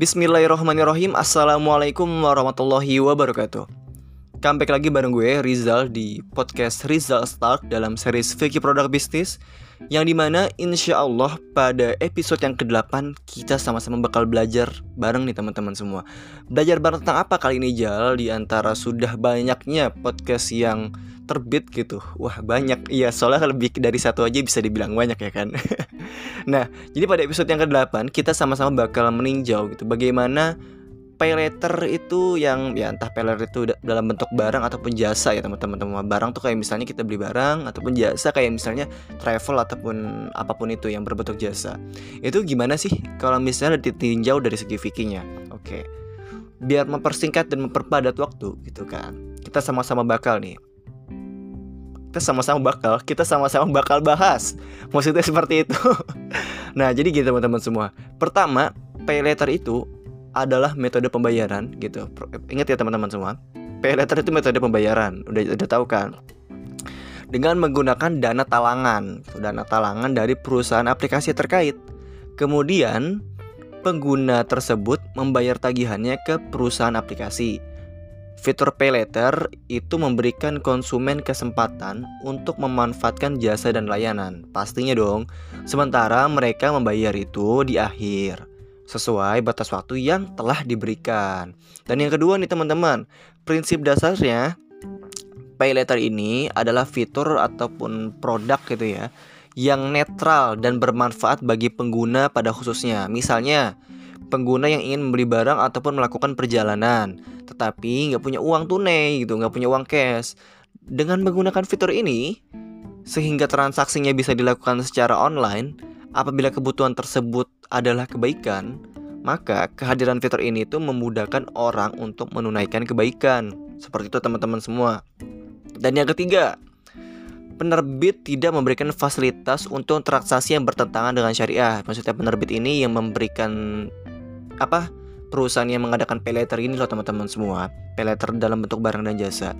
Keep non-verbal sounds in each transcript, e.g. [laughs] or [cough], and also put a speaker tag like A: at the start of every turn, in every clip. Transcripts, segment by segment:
A: Bismillahirrahmanirrahim. Assalamualaikum warahmatullahi wabarakatuh. Comeback lagi bareng gue Rizal di podcast Rizal Start dalam series Vicky Produk Bisnis Yang di mana insya Allah pada episode yang ke-8 kita sama-sama bakal belajar bareng nih teman-teman semua. Belajar bareng tentang apa kali ini Jal? Di antara sudah banyaknya podcast yang terbit gitu. Wah banyak. Iya soalnya lebih dari satu aja bisa dibilang banyak ya kan. [laughs] Nah jadi pada episode yang ke-8 Kita sama-sama bakal meninjau gitu Bagaimana pay letter itu yang ya entah pay letter itu dalam bentuk barang ataupun jasa ya teman-teman. Barang tuh kayak misalnya kita beli barang ataupun jasa kayak misalnya travel ataupun apa pun itu yang berbentuk jasa. Itu gimana sih kalau misalnya ditinjau dari segi fikihnya? Oke. Biar mempersingkat dan memperpadat waktu gitu kan. Kita sama-sama bakal nih kita sama-sama bakal kita sama-sama bakal bahas. Maksudnya seperti itu. [laughs] Nah jadi gitu teman-teman semua. Pertama pay letter itu adalah metode pembayaran gitu. Ingat ya teman-teman semua. Pay letter itu metode pembayaran. Udah udah tahu kan? Dengan menggunakan dana talangan. Dana talangan dari perusahaan aplikasi terkait. Kemudian pengguna tersebut membayar tagihannya ke perusahaan aplikasi Fitur Pay Later itu memberikan konsumen kesempatan untuk memanfaatkan jasa dan layanan. Pastinya dong. Sementara mereka membayar itu di akhir sesuai batas waktu yang telah diberikan. Dan yang kedua nih teman-teman, prinsip dasarnya Pay Later ini adalah fitur ataupun produk gitu ya yang netral dan bermanfaat bagi pengguna pada khususnya. Misalnya, pengguna yang ingin membeli barang ataupun melakukan perjalanan, tetapi nggak punya uang tunai gitu, nggak punya uang cash. Dengan menggunakan fitur ini, sehingga transaksinya bisa dilakukan secara online, apabila kebutuhan tersebut adalah kebaikan, maka kehadiran fitur ini itu memudahkan orang untuk menunaikan kebaikan. Seperti itu teman-teman semua. Dan yang ketiga, penerbit tidak memberikan fasilitas untuk transaksi yang bertentangan dengan syariah. Maksudnya penerbit ini yang memberikan apa perusahaan yang mengadakan pay letter ini loh teman-teman semua pay letter dalam bentuk barang dan jasa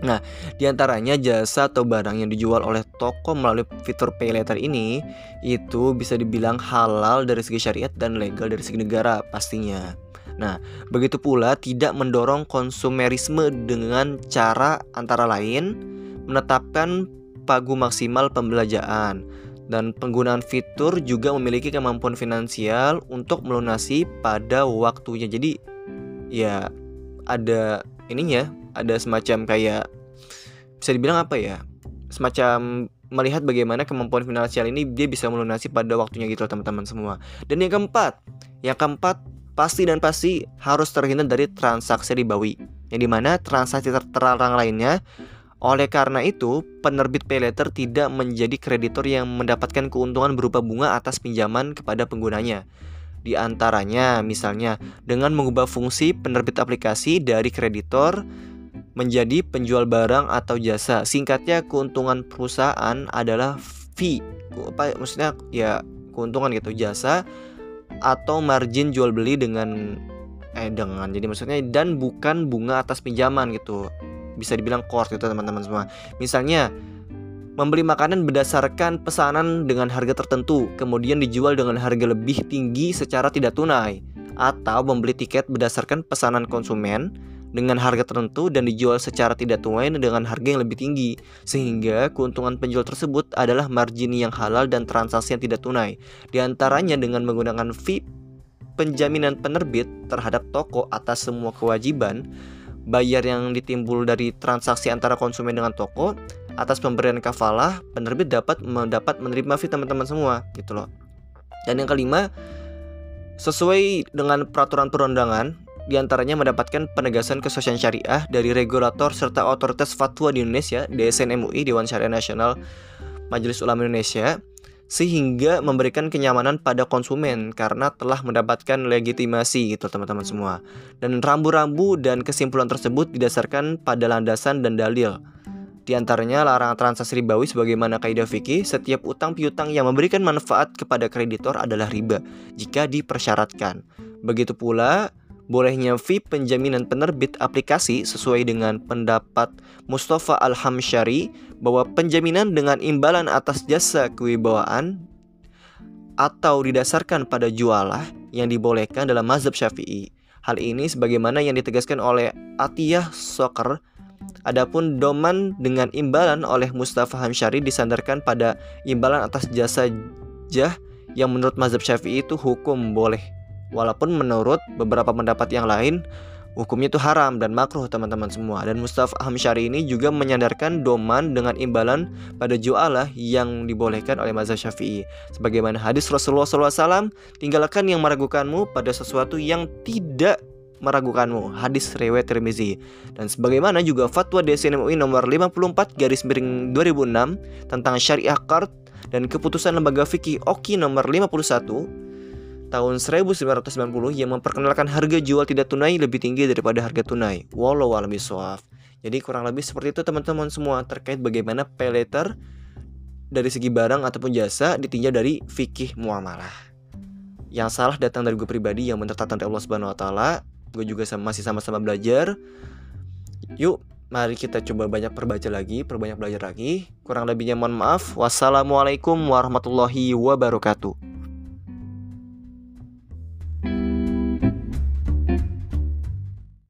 A: Nah, di antaranya jasa atau barang yang dijual oleh toko melalui fitur pay letter ini itu bisa dibilang halal dari segi syariat dan legal dari segi negara pastinya. Nah, begitu pula tidak mendorong konsumerisme dengan cara antara lain menetapkan pagu maksimal pembelanjaan, dan penggunaan fitur juga memiliki kemampuan finansial untuk melunasi pada waktunya. Jadi ya ada ininya, ada semacam kayak bisa dibilang apa ya? Semacam melihat bagaimana kemampuan finansial ini dia bisa melunasi pada waktunya gitu teman-teman semua. Dan yang keempat, yang keempat pasti dan pasti harus terhindar dari transaksi ribawi. Yang di mana transaksi terlarang lainnya oleh karena itu, penerbit pay letter tidak menjadi kreditor yang mendapatkan keuntungan berupa bunga atas pinjaman kepada penggunanya. Di antaranya, misalnya dengan mengubah fungsi penerbit aplikasi dari kreditor menjadi penjual barang atau jasa. Singkatnya, keuntungan perusahaan adalah fee. Apa maksudnya? Ya, keuntungan gitu, jasa atau margin jual beli dengan eh dengan jadi maksudnya dan bukan bunga atas pinjaman gitu bisa dibilang core gitu teman-teman semua. Misalnya membeli makanan berdasarkan pesanan dengan harga tertentu, kemudian dijual dengan harga lebih tinggi secara tidak tunai, atau membeli tiket berdasarkan pesanan konsumen dengan harga tertentu dan dijual secara tidak tunai dengan harga yang lebih tinggi, sehingga keuntungan penjual tersebut adalah margin yang halal dan transaksi yang tidak tunai. Di antaranya dengan menggunakan fee penjaminan penerbit terhadap toko atas semua kewajiban bayar yang ditimbul dari transaksi antara konsumen dengan toko atas pemberian kafalah penerbit dapat mendapat menerima fee teman-teman semua gitu loh. Dan yang kelima sesuai dengan peraturan perundangan di antaranya mendapatkan penegasan kesosial syariah dari regulator serta otoritas fatwa di Indonesia DSN MUI Dewan Syariah Nasional Majelis Ulama Indonesia sehingga memberikan kenyamanan pada konsumen karena telah mendapatkan legitimasi gitu teman-teman semua. Dan rambu-rambu dan kesimpulan tersebut didasarkan pada landasan dan dalil. Di antaranya larangan transaksi ribawi sebagaimana kaidah fikih, setiap utang piutang yang memberikan manfaat kepada kreditor adalah riba jika dipersyaratkan. Begitu pula bolehnya fee penjaminan penerbit aplikasi sesuai dengan pendapat Mustafa Al-Hamsyari bahwa penjaminan dengan imbalan atas jasa kewibawaan atau didasarkan pada jualah yang dibolehkan dalam mazhab Syafi'i. Hal ini sebagaimana yang ditegaskan oleh Atiyah Soker. Adapun doman dengan imbalan oleh Mustafa Hamsyari disandarkan pada imbalan atas jasa jah yang menurut mazhab Syafi'i itu hukum boleh. Walaupun menurut beberapa pendapat yang lain hukumnya itu haram dan makruh teman-teman semua. Dan Mustafa Hamsyari ini juga menyandarkan doman dengan imbalan pada jualah yang dibolehkan oleh mazhab syafi'i. Sebagaimana hadis Rasulullah SAW tinggalkan yang meragukanmu pada sesuatu yang tidak meragukanmu. Hadis riwayat Tirmizi. Dan sebagaimana juga fatwa DSN MUI nomor 54 garis miring 2006 tentang syariah qard dan keputusan lembaga fikih OKI nomor 51 tahun 1990 yang memperkenalkan harga jual tidak tunai lebih tinggi daripada harga tunai. Walau alam bisawaf. Jadi kurang lebih seperti itu teman-teman semua terkait bagaimana pay dari segi barang ataupun jasa ditinjau dari fikih muamalah. Yang salah datang dari gue pribadi yang benar dari Allah Subhanahu wa taala. Gue juga sama, masih sama-sama belajar. Yuk, mari kita coba banyak perbaca lagi, perbanyak belajar lagi. Kurang lebihnya mohon maaf. Wassalamualaikum warahmatullahi wabarakatuh.